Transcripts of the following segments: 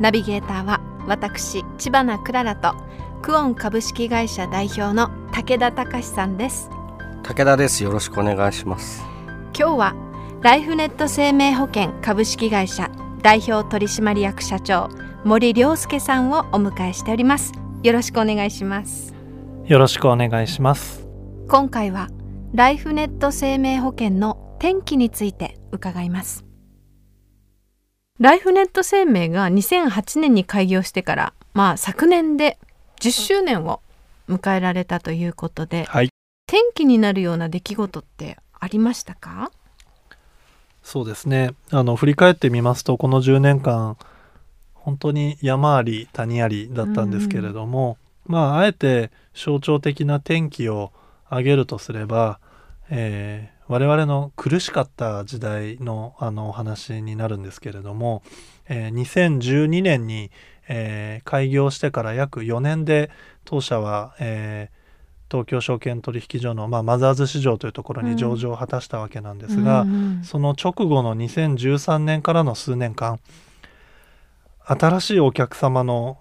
ナビゲーターは私千葉なクララとクオン株式会社代表の武田隆さんです。武田です。よろしくお願いします。今日はライフネット生命保険株式会社代表取締役社長森良介さんをお迎えしております。よろしくお願いします。よろしくお願いします。今回はライフネット生命保険の転機について伺いますライフネット生命が2008年に開業してからまあ昨年で10周年を迎えられたということで、はい。転機になるような出来事ってありましたか？そうですね。あの振り返ってみますとこの10年間本当に山あり谷ありだったんですけれども、まああえて象徴的な転機を挙げるとすれば、えー我々の苦しかった時代のあのお話になるんですけれども、えー2012年に、えー開業してから約4年で当社は、えー東京証券取引所の、まあ、マザーズ市場というところに上場を果たしたわけなんですが、うんうんその直後の2013年からの数年間新しいお客様の、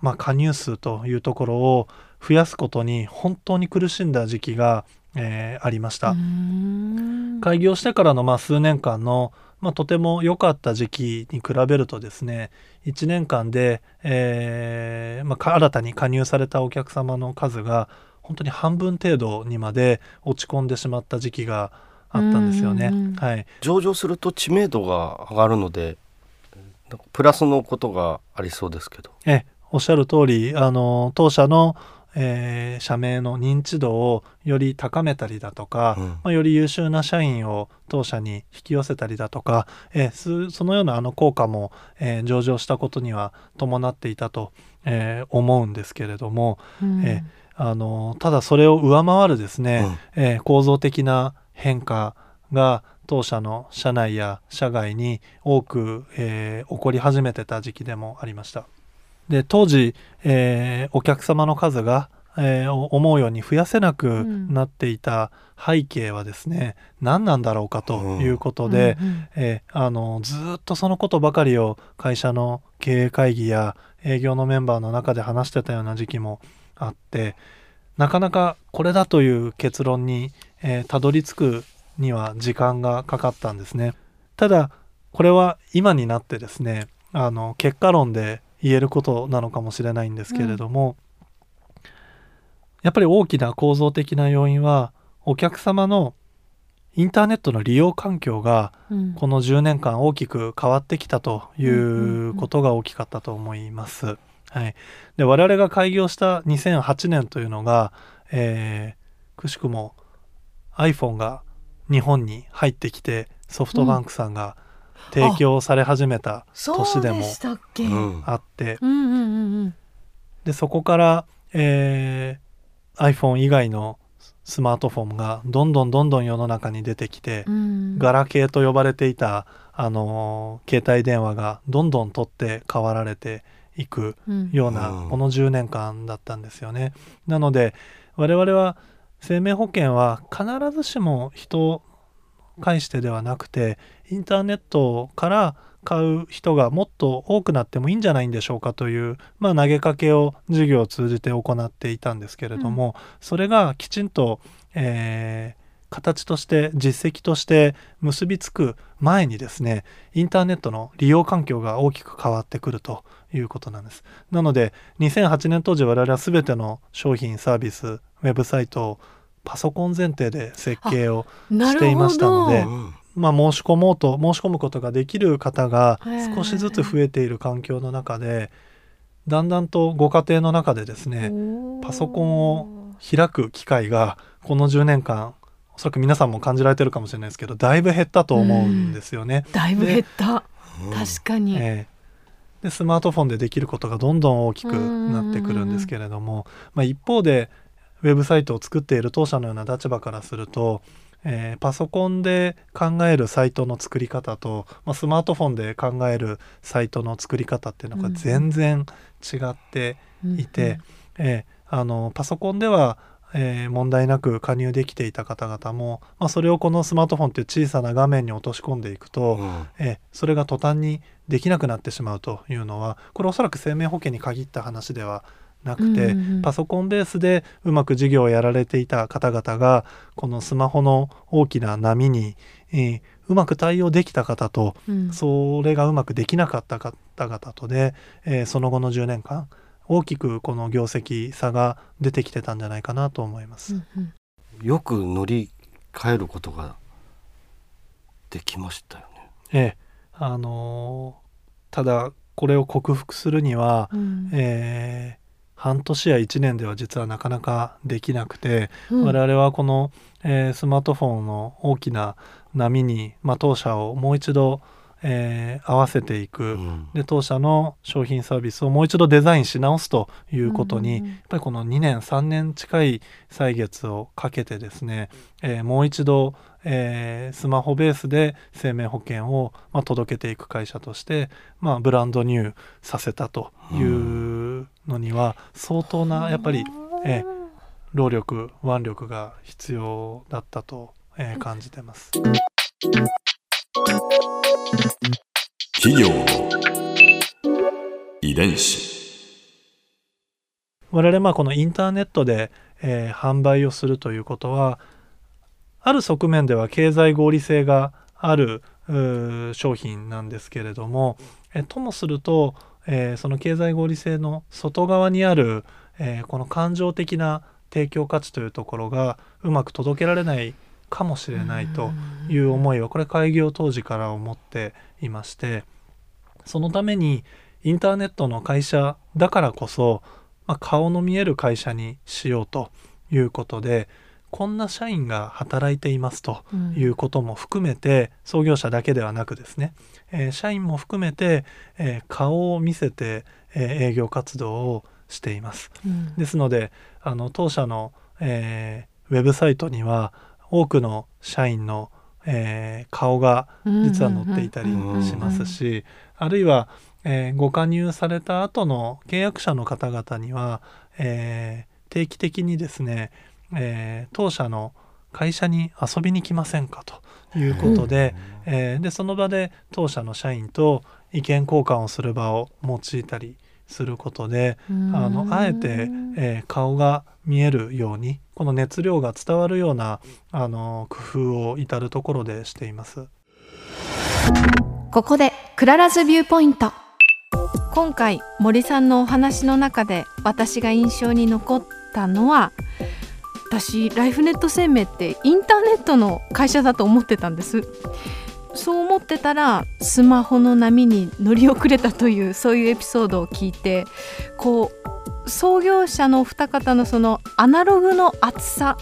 まあ、加入数というところを増やすことに本当に苦しんだ時期が、えーありました。開業してからのまあ数年間の、まあ、とても良かった時期に比べるとですね1年間で、えーまあか、新たに加入されたお客様の数が本当に半分程度にまで落ち込んでしまった時期があったんですよね。はい、上場すると知名度が上がるのでプラスのことがありそうですけどえおっしゃる通りあの当社の、えー社名の認知度をより高めたりだとか、うん。まあ、より優秀な社員を当社に引き寄せたりだとか、えーすそのようなあの効果も、えー上場したことには伴っていたと、えー思うんですけれども、うん。えあのただそれを上回るですね、えー構造的な変化が当社の社内や社外に多く、えー起こり始めてた時期でもありました。で当時、えーお客様の数が、えーお思うように増やせなくなっていた背景はですね、何なんだろうかということで、うんうん。えーあのずーっとそのことばかりを会社の経営会議や営業のメンバーの中で話してたような時期もあってなかなかこれだという結論に、えーたどり着くには時間がかかったんですね。ただこれは今になってですねあの結果論で言えることなのかもしれないんですけれども、やっぱり大きな構造的な要因はお客様のインターネットの利用環境がうんこの10年間大きく変わってきたというんうんううんことが大きかったと思います。はい、で我々が開業した2008年というのが、えーくしくも iPhone が日本に入ってきてソフトバンクさんが提供され始めた年でもあって、でそこから、えー iPhone 以外のスマートフォンがどんどんどんどん世の中に出てきて、うん。ガラケーと呼ばれていた、あのー携帯電話がどんどん取って代わられていくうん。ようなうん。この10年間だったんですよね。なので我々は生命保険は必ずしも人を介してではなくてインターネットから買う人がもっと多くなってもいいんじゃないんでしょうかという、まあ、投げかけを事業を通じて行っていたんですけれども、それがきちんと、えー形として実績として結びつく前にですねインターネットの利用環境が大きく変わってくるということなんです。なので2008年当時我々は全ての商品サービスウェブサイトをパソコン前提で設計をなしていましたのでるほどうんまあ、申し込もうと申し込むことができる方が少しずつ増えている環境の中でだんだんとご家庭の中でですねパソコンを開く機会がこの10年間おそらく皆さんも感じられてるかもしれないですけどだいぶ減ったと思うんですよね。だいぶ減った。うん確かに、ええ。でスマートフォンでできることがどんどん大きくなってくるんですけれども、まあ、一方でウェブサイトを作っている当社のような立場からすると、えー、パソコンで考えるサイトの作り方と、まあ、スマートフォンで考えるサイトの作り方っていうのが全然違っていて、えー、あのパソコンではえー、問題なく加入できていた方々も、まあ、それをこのスマートフォンという小さな画面に落とし込んでいくと、うん、えー、それが途端にできなくなってしまうというのはこれおそらく生命保険に限った話ではなくて、うんうん、パソコンベースでうまく事業をやられていた方々がこのスマホの大きな波に、えー、うまく対応できた方と、うん、それがうまくできなかった方々とで、えー、その後の10年間大きくこの業績差が出てきてたんじゃないかなと思います。うんうん、よく乗り換えることができましたよね。ええ、あのー、ただこれを克服するには、うん、えー半年や1年では実はなかなかできなくて、うん、我々はこの、えー、スマートフォンの大きな波に、まあ、当社をもう一度えー、合わせていく、うん、で当社の商品サービスをもう一度デザインし直すということに、うんうん、やっぱりこの2年3年近い歳月をかけてですね、えー、もう一度、えー、スマホベースで生命保険を、まあ、届けていく会社として、まあ、ブランドニューさせたというのには相当なやっぱり、えー、労力腕力が必要だったと、えー、感じてます。企業の遺伝子我々まあこのインターネットで、えー、販売をするということはある側面では経済合理性がある商品なんですけれども、えともすると、えー、その経済合理性の外側にある、えー、この感情的な提供価値というところがうまく届けられないかもしれないという思いはこれ開業当時から思っていましてそのためにインターネットの会社だからこそ、まあ、顔の見える会社にしようということでこんな社員が働いていますということも含めて、うん、創業者だけではなくですね、えー、社員も含めて、えー、顔を見せて、えー、営業活動をしています。うん、ですのであの当社の、えウェブサイトには多くの社員の、えー、顔が実は載っていたりしますしあるいは、えー、ご加入された後の契約者の方々には、えー、定期的にですね、え当社の会社に遊びに来ませんかということで,、えでその場で当社の社員と意見交換をする場を用いたりすることであのあえて、えー、顔が見えるようにこの熱量が伝わるようなあの工夫を至るところでしています。ここで Clara's Viewpoint。今回森さんのお話の中で私が印象に残ったのは私ライフネット生命ってインターネットの会社だと思ってたんです。そう思ってたらスマホの波に乗り遅れたというそういうエピソードを聞いてこう創業者のお二方のそのアナログの厚さ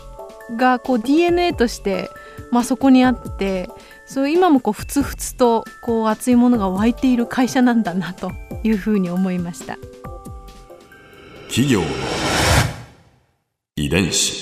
がこう DNA として、まあ、そこにあってそう今もこうふつふつとこう熱いものが湧いている会社なんだなというふうに思いました。企業遺伝子。